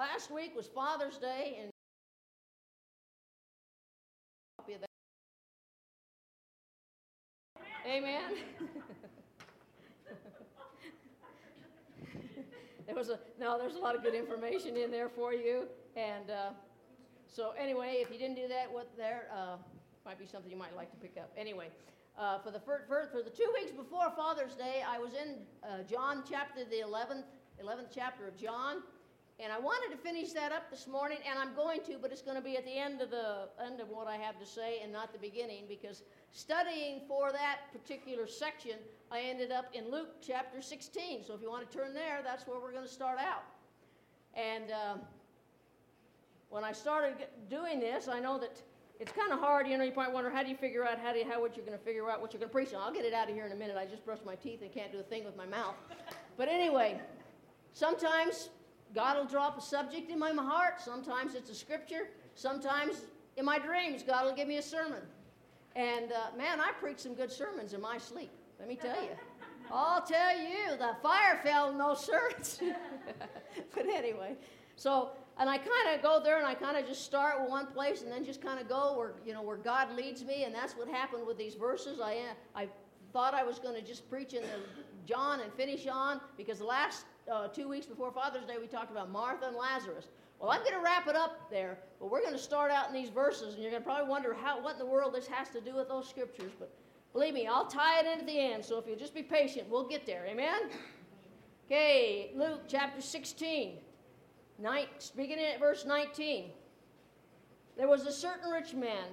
last week was Father's Day, and Amen. there was a no. There's a lot of good information in there for you, and uh, so anyway, if you didn't do that, what there uh, might be something you might like to pick up. Anyway, uh, for the for, for, for, the two weeks before Father's Day, I was in uh, John chapter the 11th 11th chapter of John, and I wanted to finish that up this morning, and I'm going to, but it's going to be at the end of the end of what I have to say, and not the beginning, because studying for that particular section, I ended up in Luke chapter 16. So if you want to turn there, that's where we're going to start out. And uh, when I started doing this, I know that it's kind of hard. You know, you might wonder how do you figure out how do you, how what you're going to figure out what you're going to preach on. I'll get it out of here in a minute. I just brushed my teeth and can't do a thing with my mouth. But anyway, sometimes God will drop a subject in my heart. Sometimes it's a scripture. Sometimes in my dreams, God will give me a sermon. And uh, man, I preached some good sermons in my sleep. Let me tell you. I'll tell you, the fire fell those sermons. but anyway, so and I kind of go there and I kind of just start with one place and then just kind of go where you know where God leads me, and that's what happened with these verses. I I thought I was going to just preach in the John and finish on because the last uh, two weeks before Father's Day we talked about Martha and Lazarus. Well, I'm going to wrap it up there, but we're going to start out in these verses, and you're going to probably wonder how, what in the world this has to do with those scriptures. But believe me, I'll tie it in at the end. So if you'll just be patient, we'll get there. Amen? Okay, Luke chapter 16, beginning at verse 19. There was a certain rich man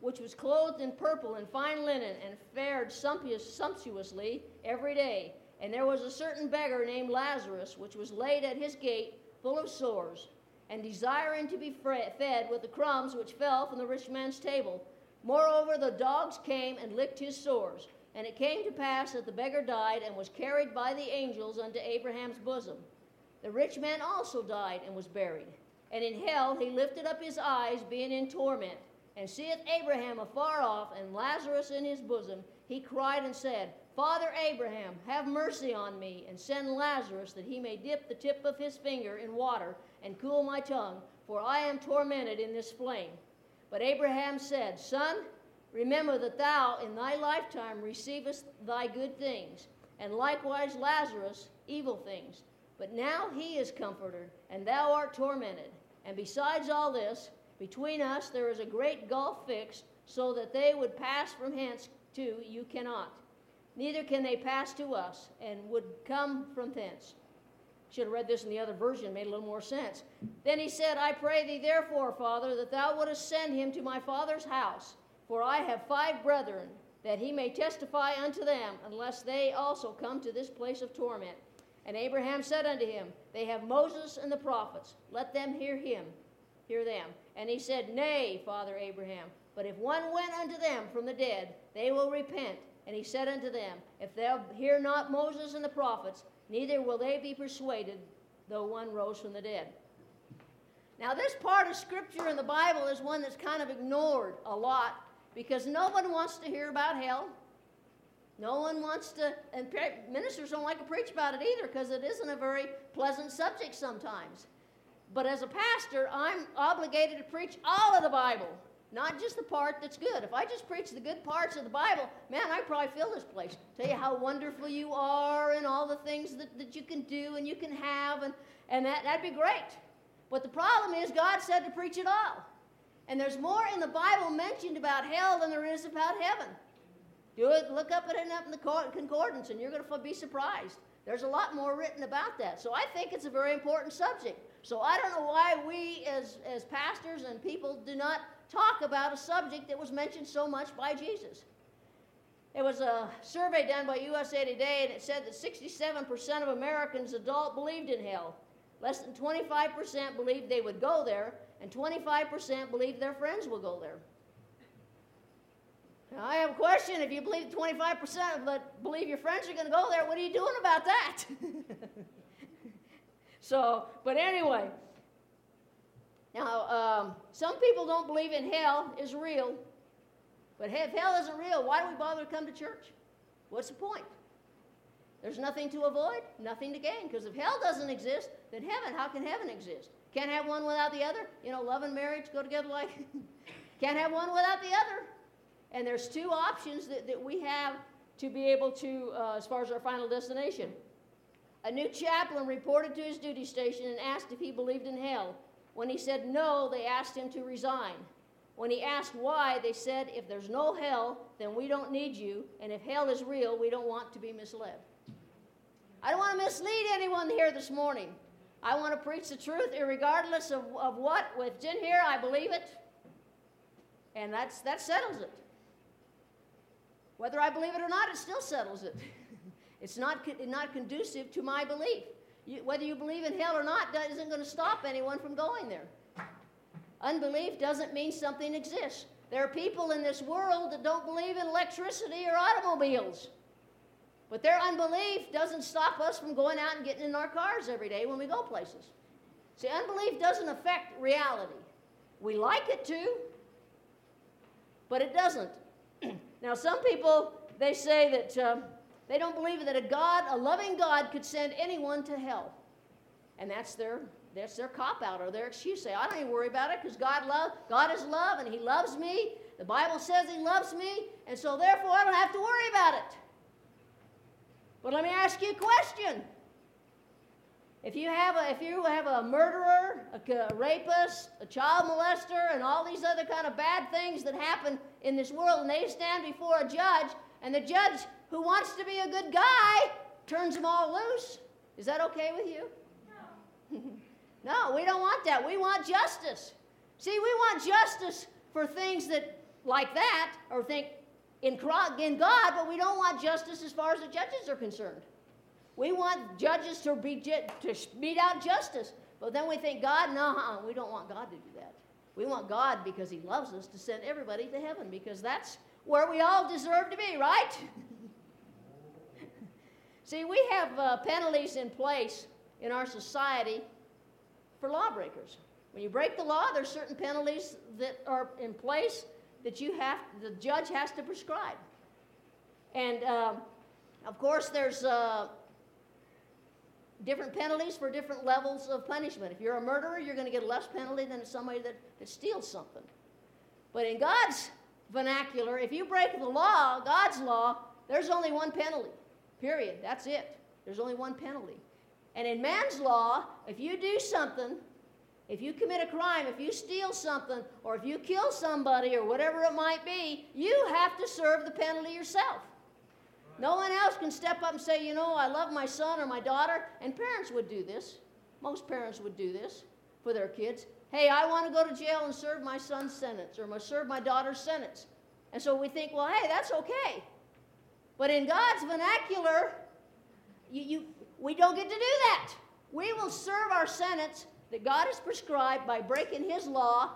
which was clothed in purple and fine linen and fared sumptuously every day. And there was a certain beggar named Lazarus, which was laid at his gate, full of sores and desiring to be fed with the crumbs which fell from the rich man's table. Moreover, the dogs came and licked his sores. And it came to pass that the beggar died and was carried by the angels unto Abraham's bosom. The rich man also died and was buried. And in hell he lifted up his eyes, being in torment, and seeth Abraham afar off, and Lazarus in his bosom. He cried and said, Father Abraham, have mercy on me, and send Lazarus that he may dip the tip of his finger in water and cool my tongue, for I am tormented in this flame. But Abraham said, Son, remember that thou in thy lifetime receivest thy good things, and likewise Lazarus evil things. But now he is comforted, and thou art tormented. And besides all this, between us there is a great gulf fixed, so that they would pass from hence to you cannot. Neither can they pass to us, and would come from thence. Should have read this in the other version, made a little more sense. Then he said, I pray thee, therefore, Father, that thou wouldest send him to my father's house, for I have five brethren, that he may testify unto them, unless they also come to this place of torment. And Abraham said unto him, They have Moses and the prophets, let them hear him, hear them. And he said, Nay, Father Abraham, but if one went unto them from the dead, they will repent. And he said unto them, If thou hear not Moses and the prophets, neither will they be persuaded, though one rose from the dead. Now, this part of Scripture in the Bible is one that's kind of ignored a lot because no one wants to hear about hell. No one wants to, and ministers don't like to preach about it either because it isn't a very pleasant subject sometimes. But as a pastor, I'm obligated to preach all of the Bible not just the part that's good. If I just preach the good parts of the Bible, man, I'd probably fill this place. Tell you how wonderful you are and all the things that, that you can do and you can have, and, and that, that'd be great. But the problem is, God said to preach it all. And there's more in the Bible mentioned about hell than there is about heaven. Do it, look up at it up in the concordance, and you're going to be surprised. There's a lot more written about that. So I think it's a very important subject. So I don't know why we, as, as pastors and people, do not talk about a subject that was mentioned so much by Jesus. There was a survey done by USA Today, and it said that 67% of Americans adult believed in hell. Less than 25% believed they would go there, and 25% believed their friends will go there. Now, I have a question. If you believe 25% but believe your friends are going to go there, what are you doing about that? so, but anyway, now, um, some people don't believe in hell is real, but if hell isn't real, why do we bother to come to church? What's the point? There's nothing to avoid, nothing to gain. Because if hell doesn't exist, then heaven, how can heaven exist? Can't have one without the other. You know, love and marriage go together like. Can't have one without the other. And there's two options that, that we have to be able to, uh, as far as our final destination. A new chaplain reported to his duty station and asked if he believed in hell. When he said no, they asked him to resign. When he asked why, they said, if there's no hell, then we don't need you, and if hell is real, we don't want to be misled. I don't want to mislead anyone here this morning. I want to preach the truth, regardless of, of what. If it's in here, I believe it, and that's, that settles it. Whether I believe it or not, it still settles it. it's not, not conducive to my belief. You, whether you believe in hell or not isn't going to stop anyone from going there. Unbelief doesn't mean something exists. There are people in this world that don't believe in electricity or automobiles. But their unbelief doesn't stop us from going out and getting in our cars every day when we go places. See, unbelief doesn't affect reality. We like it to, but it doesn't. now, some people, they say that um, they don't believe that a God, a loving God, could send anyone to hell. And that's their that's their cop out or their excuse. Say, I don't even worry about it because God love God is love and He loves me. The Bible says He loves me, and so therefore I don't have to worry about it. But let me ask you a question. If you have a, if you have a murderer, a, a rapist, a child molester, and all these other kind of bad things that happen in this world, and they stand before a judge, and the judge who wants to be a good guy turns them all loose, is that okay with you? No. no, we don't want that. We want justice. See, we want justice for things that like that, or think in, in God, but we don't want justice as far as the judges are concerned. We want judges to, be, to mete out justice. But then we think, God, no, we don't want God to do that. We want God, because He loves us, to send everybody to heaven, because that's where we all deserve to be, right? See, we have uh, penalties in place in our society for lawbreakers. When you break the law, there's certain penalties that are in place that you have, the judge has to prescribe. And uh, of course, there's uh, different penalties for different levels of punishment. If you're a murderer, you're going to get less penalty than somebody that, that steals something. But in God's vernacular, if you break the law, God's law, there's only one penalty. Period. That's it. There's only one penalty. And in man's law, if you do something if you commit a crime, if you steal something, or if you kill somebody, or whatever it might be, you have to serve the penalty yourself. No one else can step up and say, you know, I love my son or my daughter. And parents would do this. Most parents would do this for their kids. Hey, I want to go to jail and serve my son's sentence or serve my daughter's sentence. And so we think, well, hey, that's okay. But in God's vernacular, you, you, we don't get to do that. We will serve our sentence that God has prescribed by breaking his law,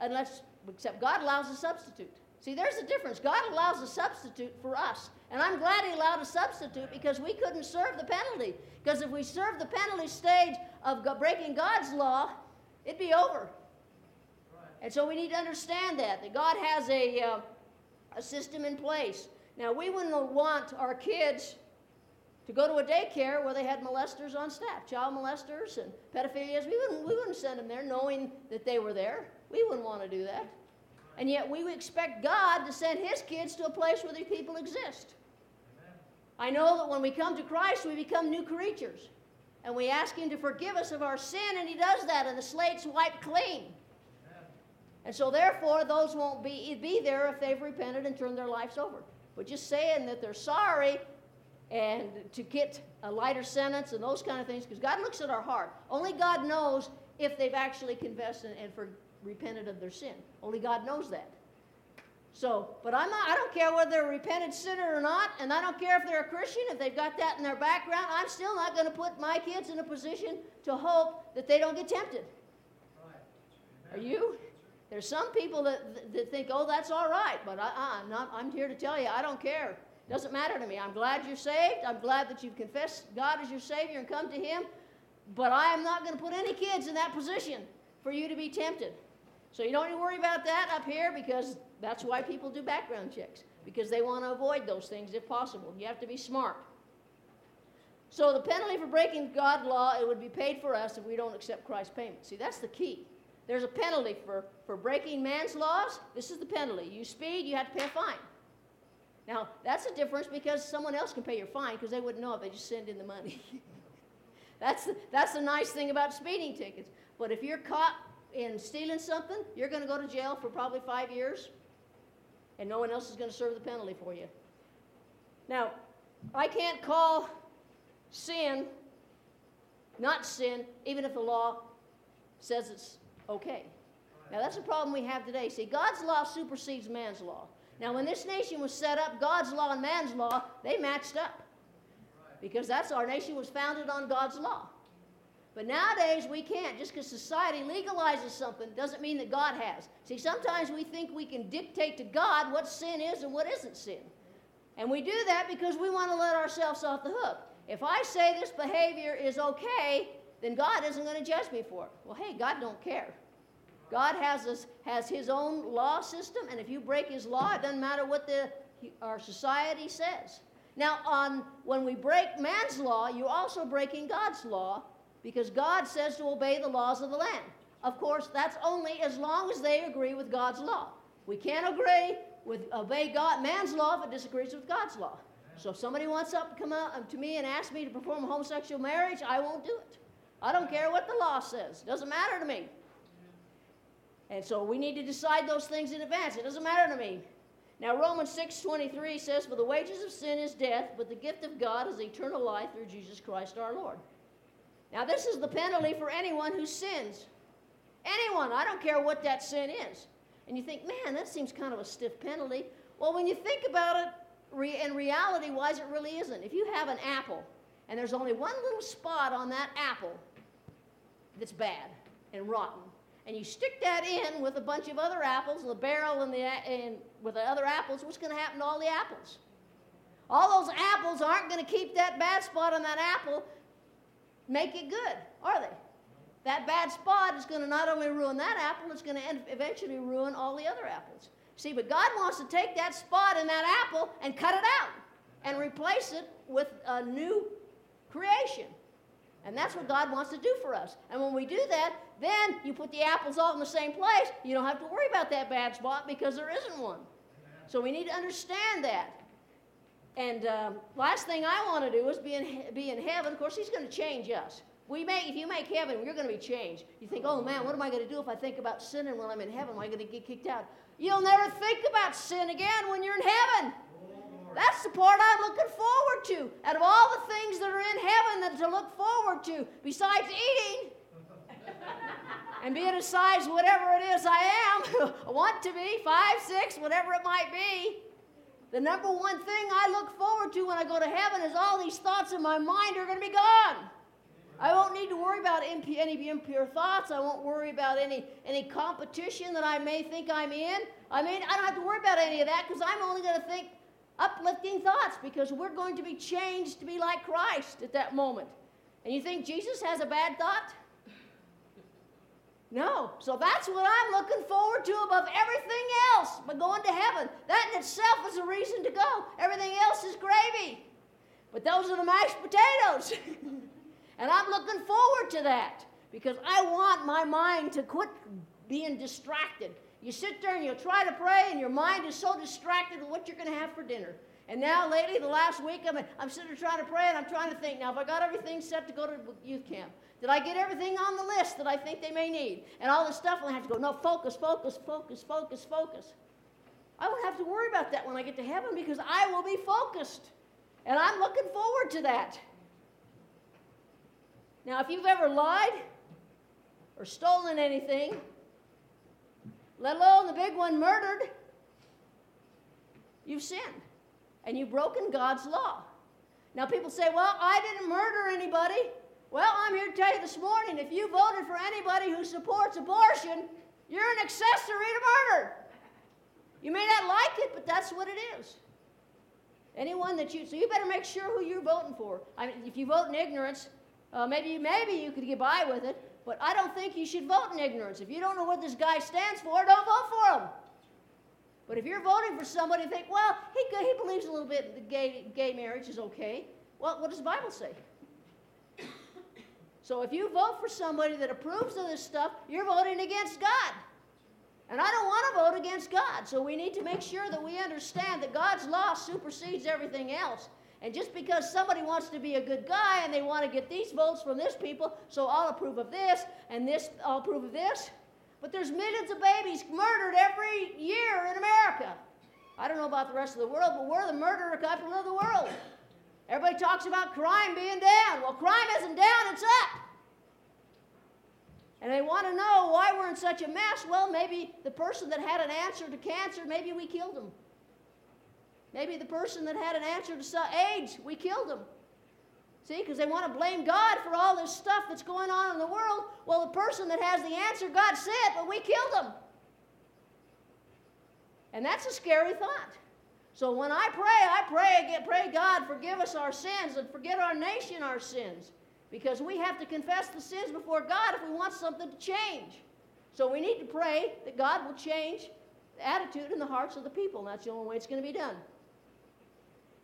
unless, except God allows a substitute. See, there's a difference. God allows a substitute for us. And I'm glad he allowed a substitute because we couldn't serve the penalty. Because if we served the penalty stage of breaking God's law, it'd be over. And so we need to understand that, that God has a, uh, a system in place. Now, we wouldn't want our kids to go to a daycare where they had molesters on staff, child molesters and pedophilias. We wouldn't, we wouldn't send them there knowing that they were there. We wouldn't want to do that. And yet we expect God to send his kids to a place where these people exist. Amen. I know that when we come to Christ, we become new creatures. And we ask him to forgive us of our sin, and he does that, and the slate's wiped clean. Amen. And so, therefore, those won't be, be there if they've repented and turned their lives over. But just saying that they're sorry and to get a lighter sentence and those kind of things because God looks at our heart. Only God knows if they've actually confessed and, and for, repented of their sin. Only God knows that. So, but I'm not, I don't care whether they're a repentant sinner or not, and I don't care if they're a Christian, if they've got that in their background. I'm still not going to put my kids in a position to hope that they don't get tempted. Right. Are you? There's some people that, that think, oh, that's all right, but I, I'm, not, I'm here to tell you, I don't care. It Doesn't matter to me. I'm glad you're saved. I'm glad that you've confessed God as your Savior and come to Him. But I am not going to put any kids in that position for you to be tempted. So you don't need to worry about that up here because that's why people do background checks, because they want to avoid those things if possible. You have to be smart. So the penalty for breaking God's law, it would be paid for us if we don't accept Christ's payment. See, that's the key. There's a penalty for, for breaking man's laws. This is the penalty. You speed, you have to pay a fine. Now, that's a difference because someone else can pay your fine because they wouldn't know if they just send in the money. that's, the, that's the nice thing about speeding tickets. But if you're caught in stealing something, you're going to go to jail for probably five years, and no one else is going to serve the penalty for you. Now, I can't call sin not sin, even if the law says it's okay. Now, that's a problem we have today. See, God's law supersedes man's law. Now, when this nation was set up, God's law and man's law, they matched up. Because that's our nation was founded on God's law. But nowadays, we can't. Just because society legalizes something doesn't mean that God has. See, sometimes we think we can dictate to God what sin is and what isn't sin. And we do that because we want to let ourselves off the hook. If I say this behavior is okay, then God isn't going to judge me for it. Well, hey, God don't care. God has, this, has his own law system, and if you break his law, it doesn't matter what the, our society says. Now, on, when we break man's law, you're also breaking God's law because God says to obey the laws of the land. Of course, that's only as long as they agree with God's law. We can't agree with obey God, man's law if it disagrees with God's law. So if somebody wants up to come out um, to me and ask me to perform a homosexual marriage, I won't do it. I don't care what the law says. It doesn't matter to me. And so we need to decide those things in advance. It doesn't matter to me. Now Romans 6:23 says, "For the wages of sin is death, but the gift of God is eternal life through Jesus Christ our Lord." Now this is the penalty for anyone who sins. Anyone, I don't care what that sin is. And you think, man, that seems kind of a stiff penalty. Well, when you think about it, in reality wise, it really isn't. If you have an apple and there's only one little spot on that apple that's bad and rotten, and you stick that in with a bunch of other apples, the barrel and, the, and with the other apples, what's going to happen to all the apples? All those apples aren't going to keep that bad spot on that apple, make it good, are they? That bad spot is going to not only ruin that apple, it's going to eventually ruin all the other apples. See, but God wants to take that spot in that apple and cut it out and replace it with a new creation. And that's what God wants to do for us. And when we do that, then you put the apples all in the same place. You don't have to worry about that bad spot because there isn't one. So we need to understand that. And um, last thing I want to do is be in, be in heaven. Of course, He's going to change us. We may, if you make heaven, you're going to be changed. You think, oh man, what am I going to do if I think about sinning when I'm in heaven? Am I going to get kicked out? You'll never think about sin again when you're in heaven. That's the part I'm looking forward to. Out of all the things that are in heaven that to look forward to, besides eating and being a size whatever it is I am, I want to be, five, six, whatever it might be. The number one thing I look forward to when I go to heaven is all these thoughts in my mind are going to be gone. I won't need to worry about imp- any impure thoughts. I won't worry about any, any competition that I may think I'm in. I mean, I don't have to worry about any of that because I'm only going to think uplifting thoughts because we're going to be changed to be like Christ at that moment. And you think Jesus has a bad thought? No. So that's what I'm looking forward to above everything else but going to heaven. That in itself is a reason to go. Everything else is gravy. But those are the mashed potatoes. And I'm looking forward to that because I want my mind to quit being distracted. You sit there and you try to pray, and your mind is so distracted with what you're going to have for dinner. And now, lately, the last week, I'm, I'm sitting there trying to pray, and I'm trying to think now, if I got everything set to go to youth camp, did I get everything on the list that I think they may need? And all this stuff, and I have to go, no, focus, focus, focus, focus, focus. I won't have to worry about that when I get to heaven because I will be focused. And I'm looking forward to that. Now, if you've ever lied or stolen anything, let alone the big one, murdered, you've sinned and you've broken God's law. Now, people say, well, I didn't murder anybody. Well, I'm here to tell you this morning if you voted for anybody who supports abortion, you're an accessory to murder. You may not like it, but that's what it is. Anyone that you, so you better make sure who you're voting for. I mean, if you vote in ignorance, uh, maybe, maybe you could get by with it, but I don't think you should vote in ignorance. If you don't know what this guy stands for, don't vote for him. But if you're voting for somebody think, well, he, he believes a little bit that gay, gay marriage is okay, well, what does the Bible say? So if you vote for somebody that approves of this stuff, you're voting against God. And I don't want to vote against God. So we need to make sure that we understand that God's law supersedes everything else. And just because somebody wants to be a good guy and they want to get these votes from this people, so I'll approve of this and this, I'll approve of this. But there's millions of babies murdered every year in America. I don't know about the rest of the world, but we're the murderer capital of the world. Everybody talks about crime being down. Well, crime isn't down, it's up. And they want to know why we're in such a mess. Well, maybe the person that had an answer to cancer, maybe we killed him. Maybe the person that had an answer to AIDS, we killed him. See, because they want to blame God for all this stuff that's going on in the world. Well, the person that has the answer, God said, but we killed him. And that's a scary thought. So when I pray, I pray, pray God, forgive us our sins and forget our nation our sins. Because we have to confess the sins before God if we want something to change. So we need to pray that God will change the attitude in the hearts of the people. And that's the only way it's going to be done.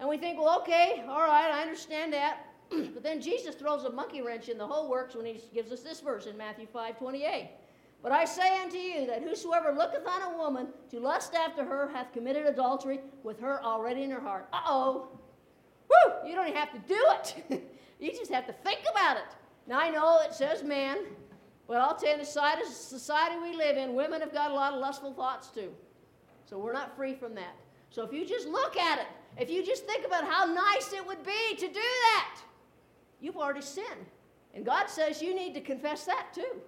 And we think, well, okay, all right, I understand that. but then Jesus throws a monkey wrench in the whole works when he gives us this verse in Matthew 5 28. But I say unto you that whosoever looketh on a woman to lust after her hath committed adultery with her already in her heart. Uh oh. Woo! You don't even have to do it. you just have to think about it. Now I know it says man, but I'll tell you, the society we live in, women have got a lot of lustful thoughts too. So we're not free from that. So if you just look at it, if you just think about how nice it would be to do that, you've already sinned. And God says you need to confess that too.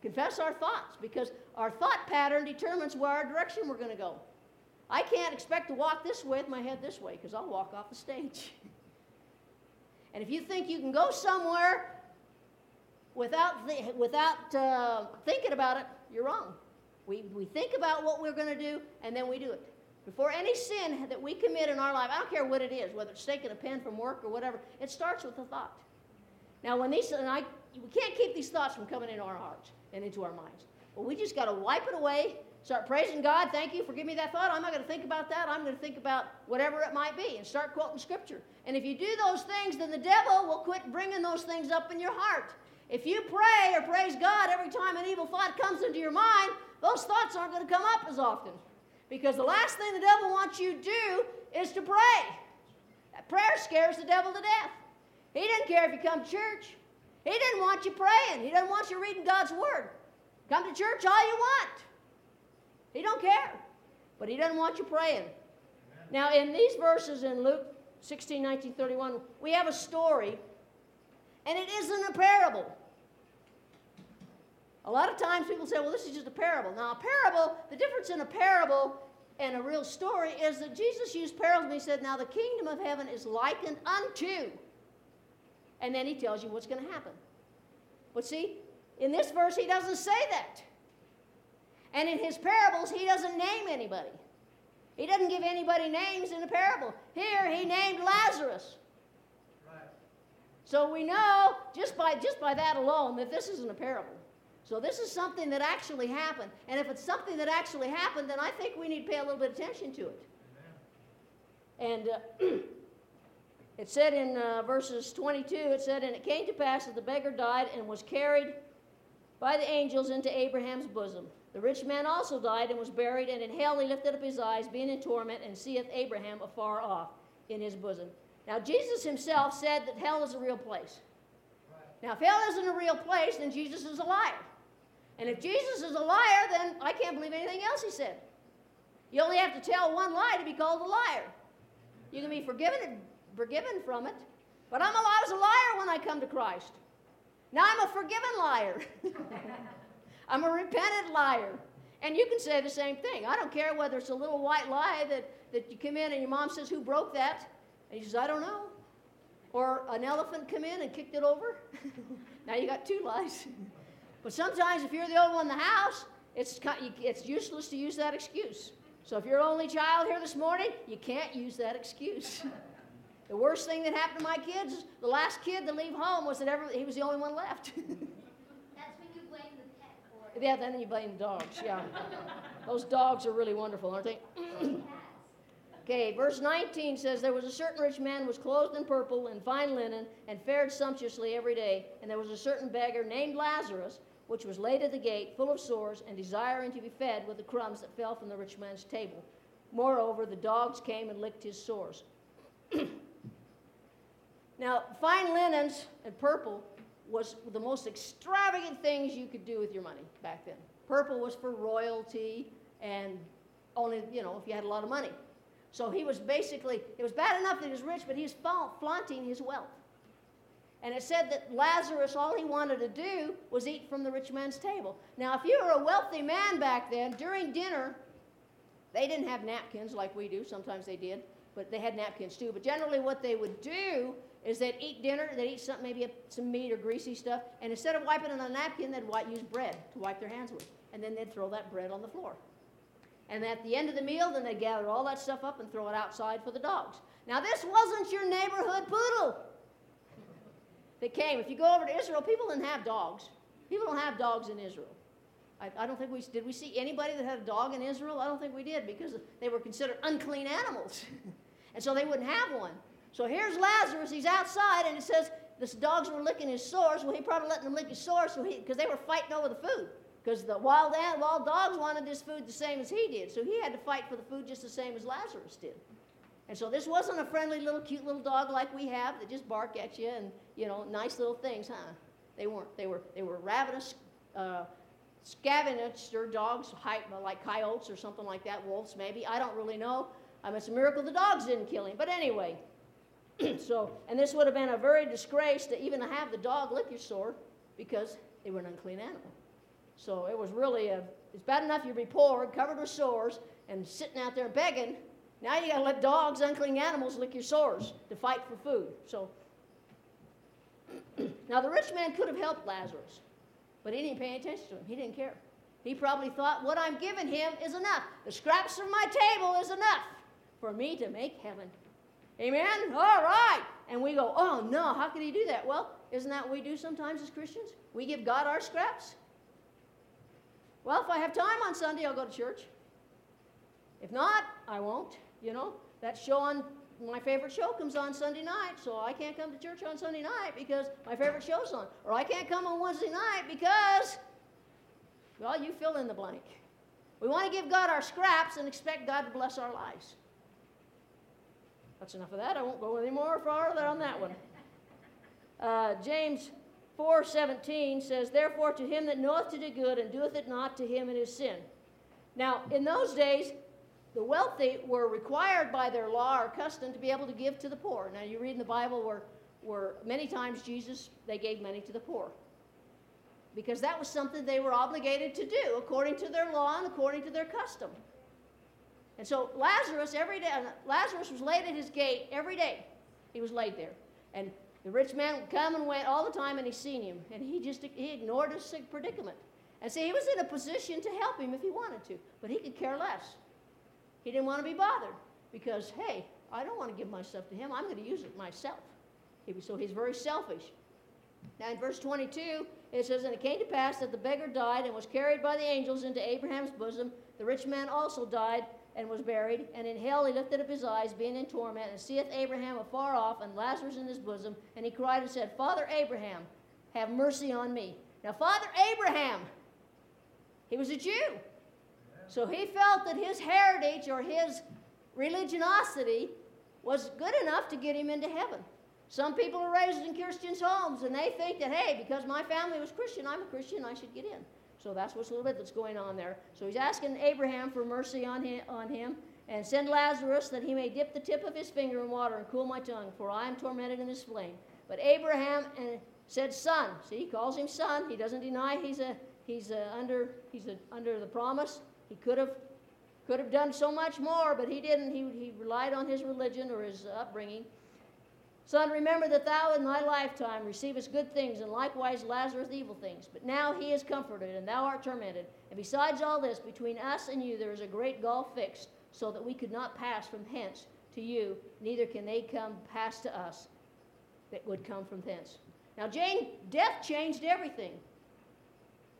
Confess our thoughts because our thought pattern determines where our direction we're going to go. I can't expect to walk this way with my head this way because I'll walk off the stage. and if you think you can go somewhere without, th- without uh, thinking about it, you're wrong. We, we think about what we're going to do and then we do it. Before any sin that we commit in our life, I don't care what it is, whether it's taking a pen from work or whatever, it starts with a thought. Now, when these, and I, we can't keep these thoughts from coming into our hearts and into our minds. But we just got to wipe it away, start praising God. Thank you for giving me that thought. I'm not going to think about that. I'm going to think about whatever it might be and start quoting Scripture. And if you do those things, then the devil will quit bringing those things up in your heart. If you pray or praise God every time an evil thought comes into your mind, those thoughts aren't going to come up as often. Because the last thing the devil wants you to do is to pray. That prayer scares the devil to death. He didn't care if you come to church. He didn't want you praying. He doesn't want you reading God's word. Come to church all you want. He don't care. But he doesn't want you praying. Now, in these verses in Luke 16, 19, 31, we have a story, and it isn't a parable. A lot of times people say, well, this is just a parable. Now, a parable, the difference in a parable and a real story is that Jesus used parables and he said, now the kingdom of heaven is likened unto and then he tells you what's going to happen. But see, in this verse, he doesn't say that. And in his parables, he doesn't name anybody. He doesn't give anybody names in the parable. Here, he named Lazarus. Right. So we know just by, just by that alone that this isn't a parable. So this is something that actually happened. And if it's something that actually happened, then I think we need to pay a little bit of attention to it. Amen. And uh, It said in uh, verses 22, it said, And it came to pass that the beggar died and was carried by the angels into Abraham's bosom. The rich man also died and was buried, and in hell he lifted up his eyes, being in torment, and seeth Abraham afar off in his bosom. Now, Jesus himself said that hell is a real place. Now, if hell isn't a real place, then Jesus is a liar. And if Jesus is a liar, then I can't believe anything else he said. You only have to tell one lie to be called a liar. You can be forgiven forgiven from it. But I'm a, I was a liar when I come to Christ. Now I'm a forgiven liar. I'm a repentant liar. And you can say the same thing. I don't care whether it's a little white lie that, that you come in and your mom says, Who broke that? And you says, I don't know. Or an elephant come in and kicked it over. now you got two lies. but sometimes if you're the only one in the house, it's, it's useless to use that excuse. So if you're the only child here this morning, you can't use that excuse. The worst thing that happened to my kids, the last kid to leave home was that every, he was the only one left. That's when you blame the pet for it. Yeah, then you blame the dogs, yeah. Those dogs are really wonderful, aren't they? Okay, verse 19 says, There was a certain rich man who was clothed in purple and fine linen and fared sumptuously every day. And there was a certain beggar named Lazarus, which was laid at the gate, full of sores, and desiring to be fed with the crumbs that fell from the rich man's table. Moreover, the dogs came and licked his sores. now, fine linens and purple was the most extravagant things you could do with your money back then. Purple was for royalty and only, you know, if you had a lot of money. So he was basically, it was bad enough that he was rich, but he was flaunting his wealth. And it said that Lazarus, all he wanted to do was eat from the rich man's table. Now, if you were a wealthy man back then, during dinner, they didn't have napkins like we do. Sometimes they did, but they had napkins too. But generally, what they would do is they'd eat dinner, they'd eat something, maybe some meat or greasy stuff, and instead of wiping it on a napkin, they'd use bread to wipe their hands with. And then they'd throw that bread on the floor. And at the end of the meal, then they'd gather all that stuff up and throw it outside for the dogs. Now, this wasn't your neighborhood poodle that came. If you go over to Israel, people didn't have dogs. People don't have dogs in Israel. I, I, don't think we did. We see anybody that had a dog in Israel? I don't think we did because they were considered unclean animals, and so they wouldn't have one. So here's Lazarus. He's outside, and it says the dogs were licking his sores. Well, he probably letting them lick his sores because they were fighting over the food. Because the wild, wild dogs wanted this food the same as he did. So he had to fight for the food just the same as Lazarus did. And so this wasn't a friendly little cute little dog like we have that just bark at you and, you know, nice little things, huh? They weren't. They were, they were ravenous, uh, scavenger dogs, like coyotes or something like that, wolves maybe. I don't really know. I mean, it's a miracle the dogs didn't kill him. But anyway, so, and this would have been a very disgrace to even have the dog lick your sore because they were an unclean animal. So it was really a, it's bad enough you'd be poor, covered with sores, and sitting out there begging. Now you got to let dogs, unclean animals, lick your sores to fight for food. So now the rich man could have helped Lazarus, but he didn't pay attention to him. He didn't care. He probably thought, what I'm giving him is enough. The scraps from my table is enough for me to make heaven. Amen? All right. And we go, oh no, how could he do that? Well, isn't that what we do sometimes as Christians? We give God our scraps. Well, if I have time on Sunday, I'll go to church. If not, I won't. You know, that show on my favorite show comes on Sunday night, so I can't come to church on Sunday night because my favorite show's on. Or I can't come on Wednesday night because, well, you fill in the blank. We want to give God our scraps and expect God to bless our lives. That's enough of that. I won't go any more farther on that one. Uh, James 4:17 says, "Therefore to him that knoweth to do good and doeth it not, to him it is sin." Now, in those days, the wealthy were required by their law or custom to be able to give to the poor. Now, you read in the Bible where, where many times Jesus, they gave money to the poor. Because that was something they were obligated to do according to their law and according to their custom. And so Lazarus, every day, Lazarus was laid at his gate every day. He was laid there. And the rich man would come and went all the time, and he seen him, and he just he ignored his predicament. And see, he was in a position to help him if he wanted to, but he could care less. He didn't want to be bothered because, hey, I don't want to give my stuff to him. I'm going to use it myself. So he's very selfish. Now, in verse 22, it says, And it came to pass that the beggar died and was carried by the angels into Abraham's bosom. The rich man also died and was buried. And in hell he lifted up his eyes, being in torment, and seeth Abraham afar off, and Lazarus in his bosom. And he cried and said, Father Abraham, have mercy on me. Now, Father Abraham, he was a Jew. So he felt that his heritage or his religiosity was good enough to get him into heaven. Some people are raised in Christians' homes and they think that, hey, because my family was Christian, I'm a Christian, I should get in. So that's what's a little bit that's going on there. So he's asking Abraham for mercy on him, on him and send Lazarus that he may dip the tip of his finger in water and cool my tongue, for I am tormented in this flame. But Abraham uh, said, Son. See, he calls him son. He doesn't deny he's, a, he's a under, he's a, under the promise. He could have, could have done so much more, but he didn't. He, he relied on his religion or his upbringing. Son, remember that thou in thy lifetime receivest good things, and likewise Lazarus evil things. But now he is comforted, and thou art tormented. And besides all this, between us and you there is a great gulf fixed, so that we could not pass from hence to you, neither can they come pass to us that would come from thence. Now, Jane, death changed everything,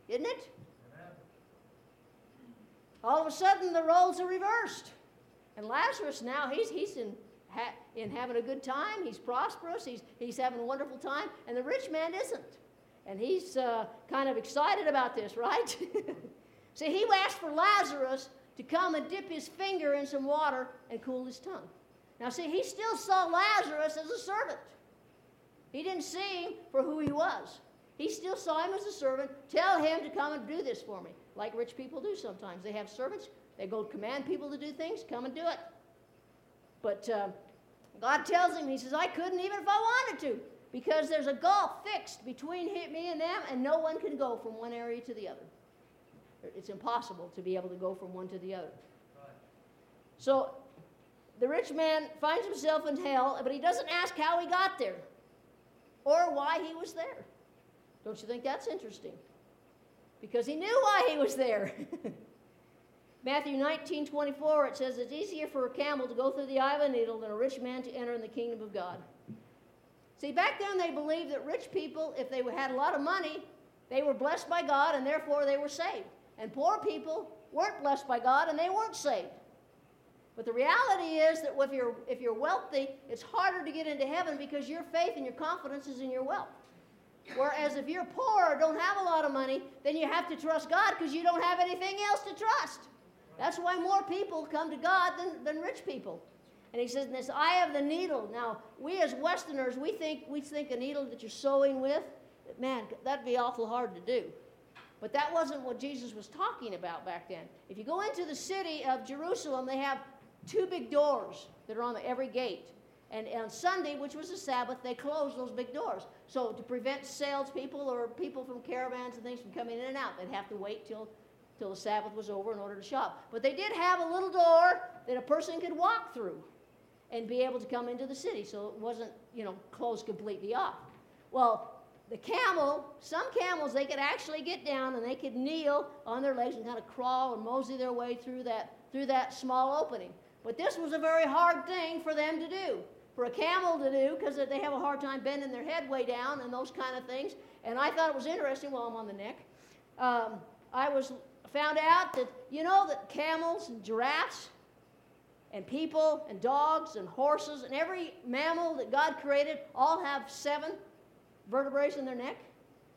didn't it? All of a sudden, the roles are reversed. And Lazarus now, he's, he's in, ha- in having a good time. He's prosperous. He's, he's having a wonderful time. And the rich man isn't. And he's uh, kind of excited about this, right? See, he asked for Lazarus to come and dip his finger in some water and cool his tongue. Now, see, he still saw Lazarus as a servant. He didn't see him for who he was. He still saw him as a servant. Tell him to come and do this for me, like rich people do sometimes. They have servants, they go command people to do things, come and do it. But uh, God tells him, He says, I couldn't even if I wanted to, because there's a gulf fixed between me and them, and no one can go from one area to the other. It's impossible to be able to go from one to the other. So the rich man finds himself in hell, but he doesn't ask how he got there or why he was there. Don't you think that's interesting? Because he knew why he was there. Matthew 19 24, it says, It's easier for a camel to go through the eye of a needle than a rich man to enter in the kingdom of God. See, back then they believed that rich people, if they had a lot of money, they were blessed by God and therefore they were saved. And poor people weren't blessed by God and they weren't saved. But the reality is that if you're, if you're wealthy, it's harder to get into heaven because your faith and your confidence is in your wealth. Whereas if you're poor or don't have a lot of money, then you have to trust God because you don't have anything else to trust. That's why more people come to God than, than rich people. And he says, this eye of the needle. Now, we as Westerners, we think we think a needle that you're sewing with, man, that'd be awful hard to do. But that wasn't what Jesus was talking about back then. If you go into the city of Jerusalem, they have two big doors that are on every gate. And on Sunday, which was a Sabbath, they closed those big doors. So to prevent salespeople or people from caravans and things from coming in and out, they'd have to wait till, till the Sabbath was over in order to shop. But they did have a little door that a person could walk through and be able to come into the city. So it wasn't, you know, closed completely off. Well, the camel, some camels, they could actually get down and they could kneel on their legs and kind of crawl and mosey their way through that, through that small opening. But this was a very hard thing for them to do for a camel to do because they have a hard time bending their head way down and those kind of things. And I thought it was interesting while I'm on the neck. Um, I was found out that you know that camels and giraffes and people and dogs and horses and every mammal that God created all have seven vertebrae in their neck.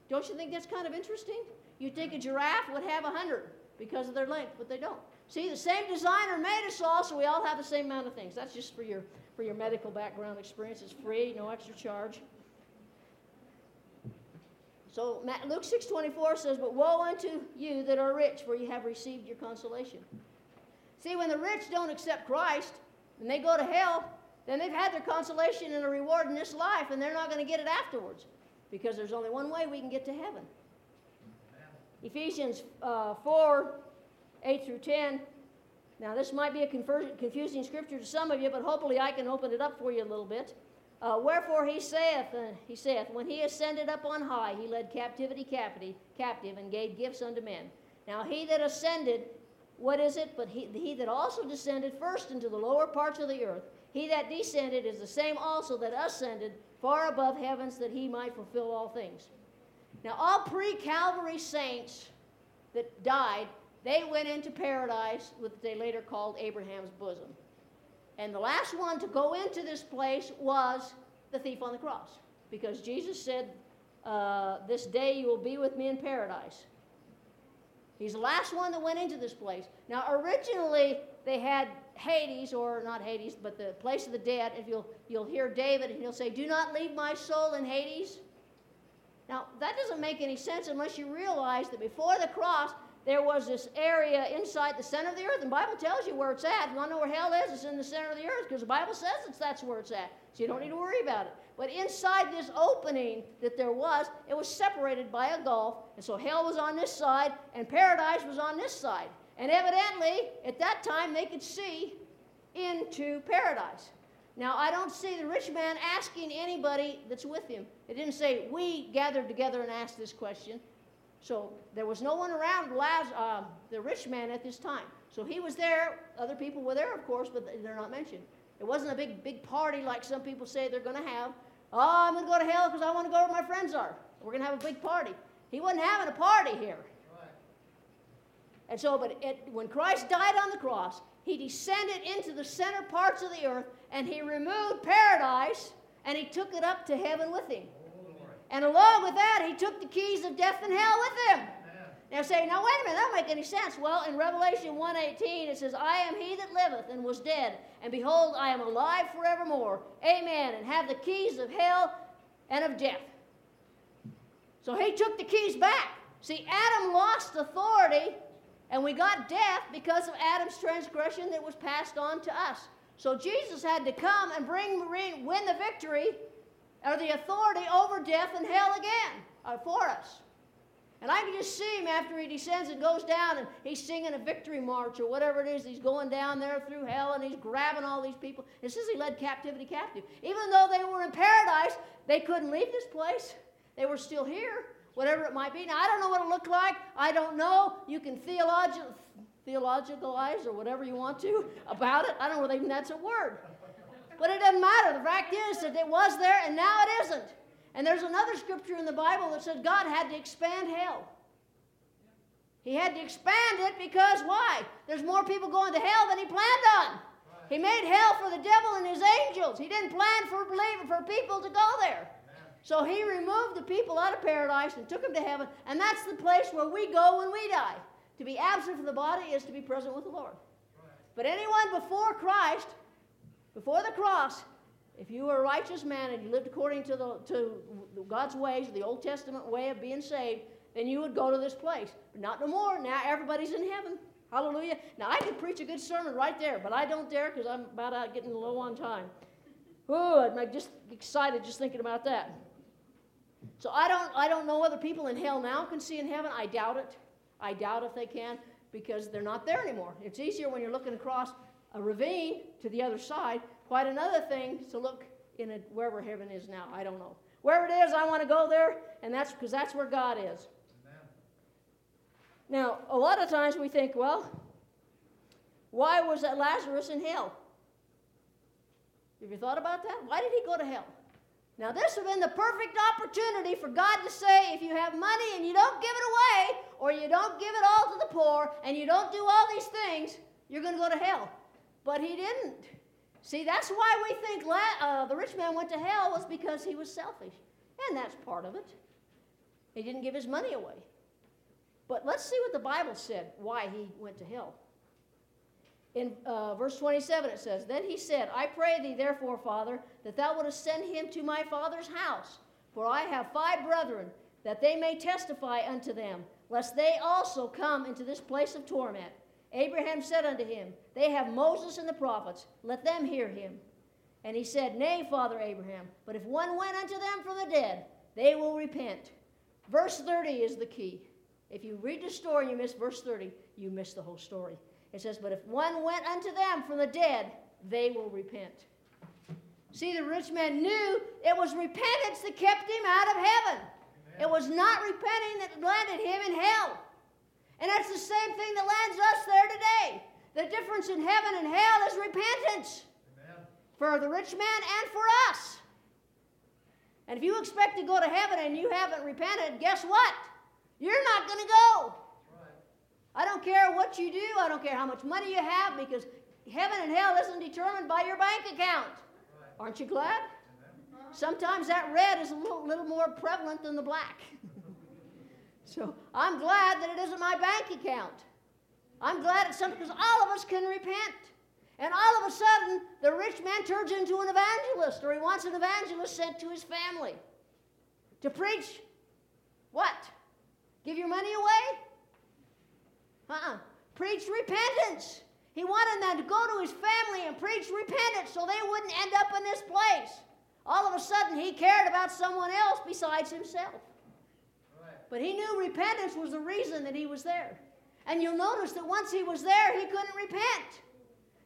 Don't you think that's kind of interesting? You'd think a giraffe would have a hundred because of their length, but they don't. See, the same designer made us all, so we all have the same amount of things. That's just for your for your medical background experience. It's free, no extra charge. So Luke 6:24 says, "But woe unto you that are rich, for you have received your consolation." See, when the rich don't accept Christ and they go to hell, then they've had their consolation and a reward in this life, and they're not going to get it afterwards, because there's only one way we can get to heaven. Ephesians uh, 4, 8 through 10 now, this might be a confusing scripture to some of you, but hopefully I can open it up for you a little bit. Uh, Wherefore he saith, uh, he saith, when he ascended up on high, he led captivity captive, captive and gave gifts unto men. Now he that ascended, what is it? But he, he that also descended first into the lower parts of the earth. He that descended is the same also that ascended far above heavens, that he might fulfill all things. Now, all pre Calvary saints that died they went into paradise, what they later called Abraham's bosom. And the last one to go into this place was the thief on the cross. Because Jesus said, uh, This day you will be with me in paradise. He's the last one that went into this place. Now, originally, they had Hades, or not Hades, but the place of the dead. If you'll, you'll hear David, and he'll say, Do not leave my soul in Hades. Now, that doesn't make any sense unless you realize that before the cross, there was this area inside the center of the earth. And the Bible tells you where it's at. You want to know where hell is? It's in the center of the earth because the Bible says it's, that's where it's at. So you don't need to worry about it. But inside this opening that there was, it was separated by a gulf. And so hell was on this side and paradise was on this side. And evidently, at that time, they could see into paradise. Now, I don't see the rich man asking anybody that's with him. It didn't say, We gathered together and asked this question. So there was no one around Laz, uh, the rich man at this time. So he was there. Other people were there, of course, but they're not mentioned. It wasn't a big, big party like some people say they're going to have. Oh, I'm going to go to hell because I want to go where my friends are. We're going to have a big party. He wasn't having a party here. And so, but it, when Christ died on the cross, he descended into the center parts of the earth and he removed paradise and he took it up to heaven with him. And along with that, he took the keys of death and hell with him. Now say, now wait a minute, that don't make any sense. Well, in Revelation 1.18, it says, I am he that liveth and was dead, and behold, I am alive forevermore. Amen. And have the keys of hell and of death. So he took the keys back. See, Adam lost authority, and we got death because of Adam's transgression that was passed on to us. So Jesus had to come and bring, win the victory or the authority over death and hell again uh, for us. And I can just see him after he descends and goes down and he's singing a victory march or whatever it is. He's going down there through hell and he's grabbing all these people. It says he led captivity captive. Even though they were in paradise, they couldn't leave this place. They were still here, whatever it might be. Now, I don't know what it looked like. I don't know. You can theologi- theologicalize or whatever you want to about it. I don't know if even that's a word. But it doesn't matter. The fact is that it was there and now it isn't. And there's another scripture in the Bible that said God had to expand hell. He had to expand it because why? There's more people going to hell than he planned on. He made hell for the devil and his angels. He didn't plan for for people to go there. So he removed the people out of paradise and took them to heaven, and that's the place where we go when we die. To be absent from the body is to be present with the Lord. But anyone before Christ, before the cross, if you were a righteous man and you lived according to, the, to God's ways, the Old Testament way of being saved, then you would go to this place. But not no more. Now everybody's in heaven. Hallelujah. Now I could preach a good sermon right there, but I don't dare because I'm about out getting low on time. Ooh, I'm just excited just thinking about that. So I don't, I don't know whether people in hell now can see in heaven. I doubt it. I doubt if they can because they're not there anymore. It's easier when you're looking across a ravine to the other side Quite another thing to look in a, wherever heaven is now. I don't know. Wherever it is, I want to go there, and that's because that's where God is. Amen. Now, a lot of times we think, well, why was that Lazarus in hell? Have you thought about that? Why did he go to hell? Now, this would have been the perfect opportunity for God to say, if you have money and you don't give it away, or you don't give it all to the poor, and you don't do all these things, you're going to go to hell. But he didn't. See, that's why we think uh, the rich man went to hell was because he was selfish. And that's part of it. He didn't give his money away. But let's see what the Bible said why he went to hell. In uh, verse 27, it says, Then he said, I pray thee, therefore, Father, that thou wouldst send him to my father's house. For I have five brethren, that they may testify unto them, lest they also come into this place of torment. Abraham said unto him, They have Moses and the prophets, let them hear him. And he said, Nay, Father Abraham, but if one went unto them from the dead, they will repent. Verse 30 is the key. If you read the story and you miss verse 30, you miss the whole story. It says, But if one went unto them from the dead, they will repent. See, the rich man knew it was repentance that kept him out of heaven. Amen. It was not repenting that landed him in hell. And that's the same thing that lands us there today. The difference in heaven and hell is repentance Amen. for the rich man and for us. And if you expect to go to heaven and you haven't repented, guess what? You're not going to go. Right. I don't care what you do, I don't care how much money you have, because heaven and hell isn't determined by your bank account. Right. Aren't you glad? Amen. Sometimes that red is a little, little more prevalent than the black. So I'm glad that it isn't my bank account. I'm glad it's something because all of us can repent. And all of a sudden, the rich man turns into an evangelist, or he wants an evangelist sent to his family to preach what? Give your money away? Uh uh-uh. uh Preach repentance. He wanted them to go to his family and preach repentance so they wouldn't end up in this place. All of a sudden, he cared about someone else besides himself. But he knew repentance was the reason that he was there. And you'll notice that once he was there, he couldn't repent.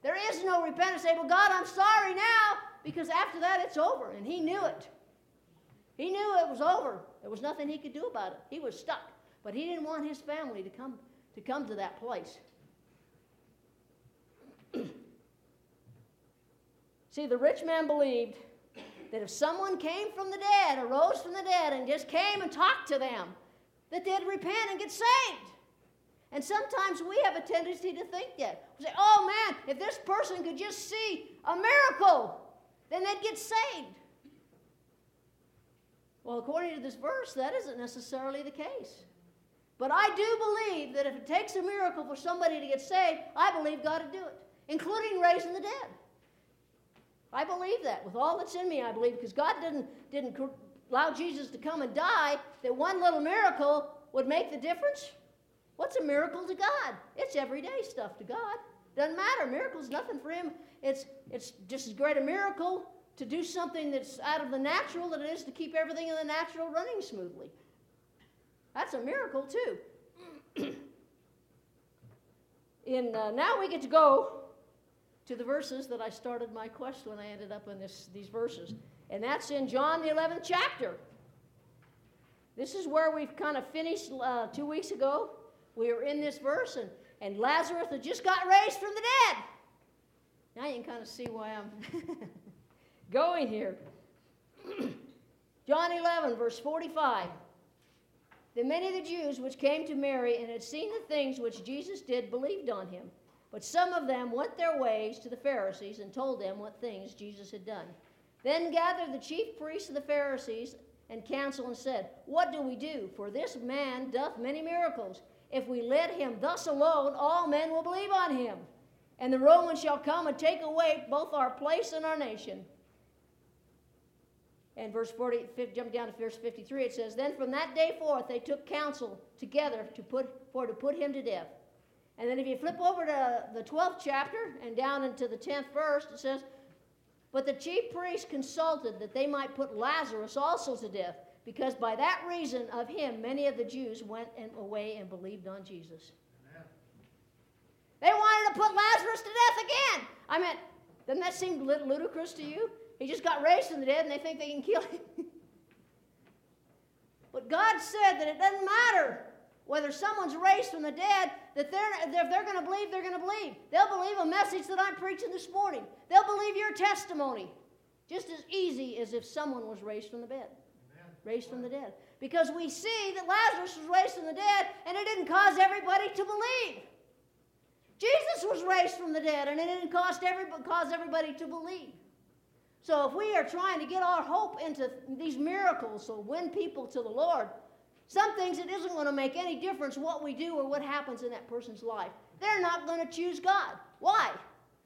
There is no repentance. Say, well, God, I'm sorry now, because after that it's over. And he knew it. He knew it was over. There was nothing he could do about it. He was stuck. But he didn't want his family to come to come to that place. See, the rich man believed that if someone came from the dead, arose from the dead, and just came and talked to them, that they'd repent and get saved. And sometimes we have a tendency to think that. We say, oh man, if this person could just see a miracle, then they'd get saved. Well, according to this verse, that isn't necessarily the case. But I do believe that if it takes a miracle for somebody to get saved, I believe God would do it, including raising the dead. I believe that with all that's in me. I believe because God didn't didn't allow Jesus to come and die that one little miracle would make the difference. What's a miracle to God? It's everyday stuff to God. Doesn't matter. Miracle's nothing for Him. It's it's just as great a miracle to do something that's out of the natural than it is to keep everything in the natural running smoothly. That's a miracle too. in uh, now we get to go to the verses that I started my quest when I ended up in this, these verses. And that's in John the 11th chapter. This is where we've kind of finished uh, two weeks ago. We were in this verse, and, and Lazarus had just got raised from the dead. Now you can kind of see why I'm going here. John 11, verse 45. Then many of the Jews which came to Mary and had seen the things which Jesus did believed on him. But some of them went their ways to the Pharisees and told them what things Jesus had done. Then gathered the chief priests of the Pharisees and council and said, What do we do? For this man doth many miracles. If we let him thus alone, all men will believe on him. And the Romans shall come and take away both our place and our nation. And verse 40, jump down to verse 53, it says, Then from that day forth they took counsel together to put, for to put him to death. And then if you flip over to the 12th chapter and down into the 10th verse, it says, But the chief priests consulted that they might put Lazarus also to death, because by that reason of him many of the Jews went away and believed on Jesus. Amen. They wanted to put Lazarus to death again. I mean, doesn't that seem ludicrous to you? He just got raised from the dead and they think they can kill him. but God said that it doesn't matter whether someone's raised from the dead, that they're, if they're going to believe, they're going to believe. They'll believe a message that I'm preaching this morning. They'll believe your testimony just as easy as if someone was raised from the bed. Amen. Raised from the dead. Because we see that Lazarus was raised from the dead and it didn't cause everybody to believe. Jesus was raised from the dead and it didn't cause, everybody, cause everybody to believe. So if we are trying to get our hope into these miracles or win people to the Lord, some things it isn't going to make any difference what we do or what happens in that person's life. They're not going to choose God. Why?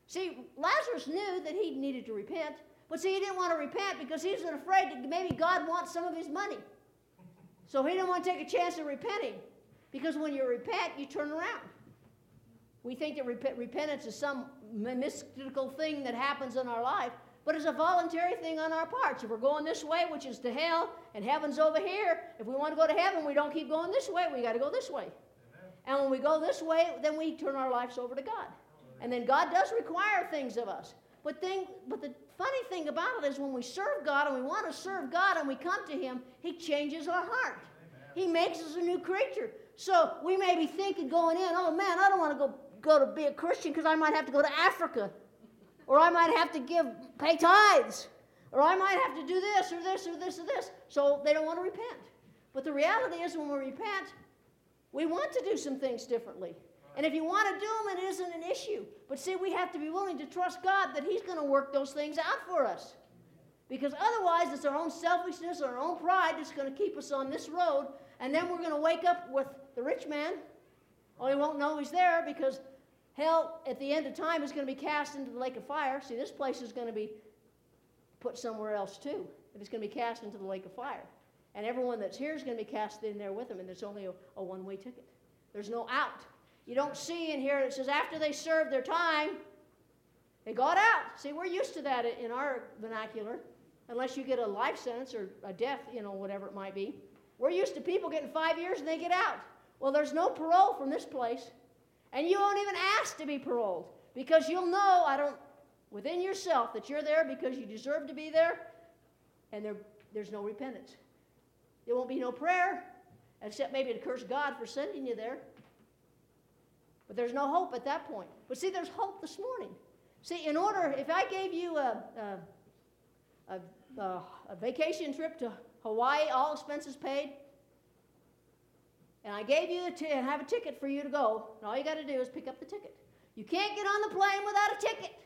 See, Lazarus knew that he needed to repent, but see, he didn't want to repent because he was afraid that maybe God wants some of his money. So he didn't want to take a chance of repenting because when you repent, you turn around. We think that rep- repentance is some mystical thing that happens in our life, but it's a voluntary thing on our parts. If we're going this way, which is to hell, and heaven's over here, if we want to go to heaven, we don't keep going this way, we got to go this way. Amen. And when we go this way, then we turn our lives over to God. And then God does require things of us. But, thing, but the funny thing about it is when we serve God and we want to serve God and we come to Him, He changes our heart. Amen. He makes us a new creature. So we may be thinking going in, oh man, I don't want to go, go to be a Christian because I might have to go to Africa or I might have to give, pay tithes. Or I might have to do this or this or this or this. So they don't want to repent. But the reality is, when we repent, we want to do some things differently. And if you want to do them, it isn't an issue. But see, we have to be willing to trust God that He's going to work those things out for us. Because otherwise, it's our own selfishness our own pride that's going to keep us on this road. And then we're going to wake up with the rich man. Oh, he won't know he's there because Hell, at the end of time, is going to be cast into the lake of fire. See, this place is going to be put somewhere else too. It's going to be cast into the lake of fire. And everyone that's here is going to be cast in there with them, and there's only a, a one way ticket. There's no out. You don't see in here, it says after they served their time, they got out. See, we're used to that in our vernacular, unless you get a life sentence or a death, you know, whatever it might be. We're used to people getting five years and they get out. Well, there's no parole from this place. And you won't even ask to be paroled because you'll know, I don't, within yourself, that you're there because you deserve to be there, and there, there's no repentance. There won't be no prayer, except maybe to curse God for sending you there. But there's no hope at that point. But see, there's hope this morning. See, in order, if I gave you a, a, a, a vacation trip to Hawaii, all expenses paid, and I gave you a t- and have a ticket for you to go, and all you got to do is pick up the ticket. You can't get on the plane without a ticket.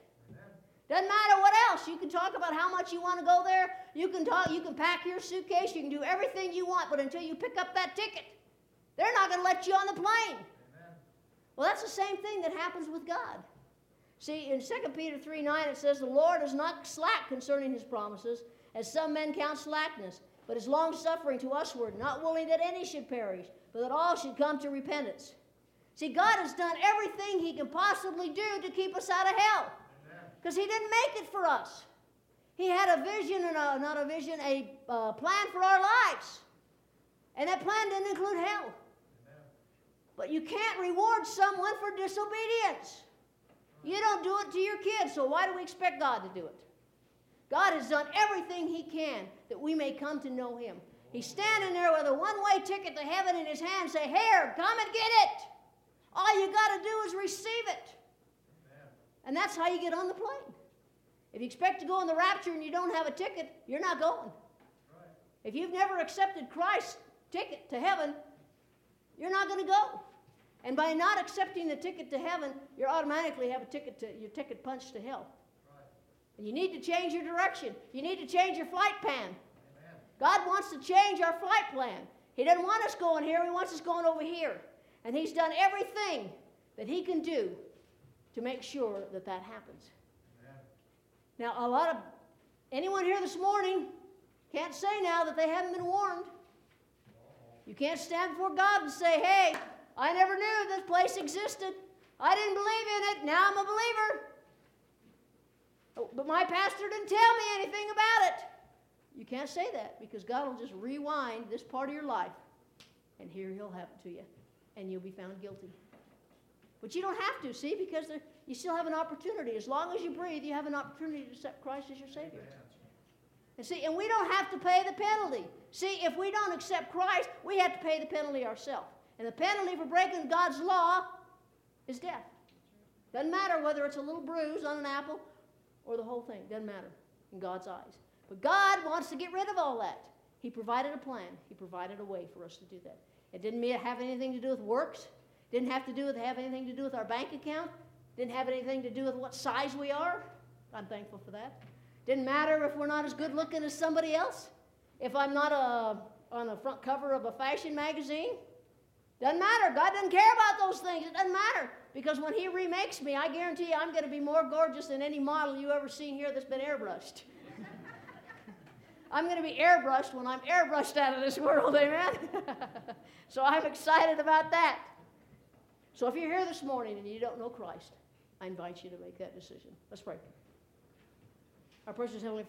Doesn't matter what else. You can talk about how much you want to go there. You can talk. You can pack your suitcase. You can do everything you want. But until you pick up that ticket, they're not going to let you on the plane. Well, that's the same thing that happens with God. See, in 2 Peter 3 9, it says, The Lord is not slack concerning his promises, as some men count slackness, but is long suffering to usward, not willing that any should perish, but that all should come to repentance. See, God has done everything he can possibly do to keep us out of hell because he didn't make it for us. He had a vision and a, not a vision, a uh, plan for our lives. And that plan didn't include hell. But you can't reward someone for disobedience. You don't do it to your kids, so why do we expect God to do it? God has done everything He can that we may come to know Him. He's standing there with a one way ticket to heaven in His hand, say, Here, come and get it. All you got to do is receive it. And that's how you get on the plane. If you expect to go in the rapture and you don't have a ticket, you're not going. If you've never accepted Christ's ticket to heaven, you're not going to go. And by not accepting the ticket to heaven, you automatically have a ticket to your ticket punched to hell. And you need to change your direction. You need to change your flight plan. God wants to change our flight plan. He doesn't want us going here, He wants us going over here. And He's done everything that He can do to make sure that that happens. Now, a lot of anyone here this morning can't say now that they haven't been warned. You can't stand before God and say, hey, I never knew this place existed. I didn't believe in it. Now I'm a believer. Oh, but my pastor didn't tell me anything about it. You can't say that because God will just rewind this part of your life and here He'll have it to you and you'll be found guilty. But you don't have to, see, because there, you still have an opportunity. As long as you breathe, you have an opportunity to accept Christ as your Savior. And see, and we don't have to pay the penalty. See, if we don't accept Christ, we have to pay the penalty ourselves. And the penalty for breaking God's law is death. Doesn't matter whether it's a little bruise on an apple or the whole thing. Doesn't matter in God's eyes. But God wants to get rid of all that. He provided a plan. He provided a way for us to do that. It didn't have anything to do with works. Didn't have to do with have anything to do with our bank account. Didn't have anything to do with what size we are. I'm thankful for that. Didn't matter if we're not as good looking as somebody else. If I'm not a, on the front cover of a fashion magazine. Doesn't matter. God doesn't care about those things. It doesn't matter. Because when He remakes me, I guarantee you I'm going to be more gorgeous than any model you ever seen here that's been airbrushed. I'm going to be airbrushed when I'm airbrushed out of this world, amen? so I'm excited about that. So if you're here this morning and you don't know Christ, I invite you to make that decision. Let's pray. Our precious Heavenly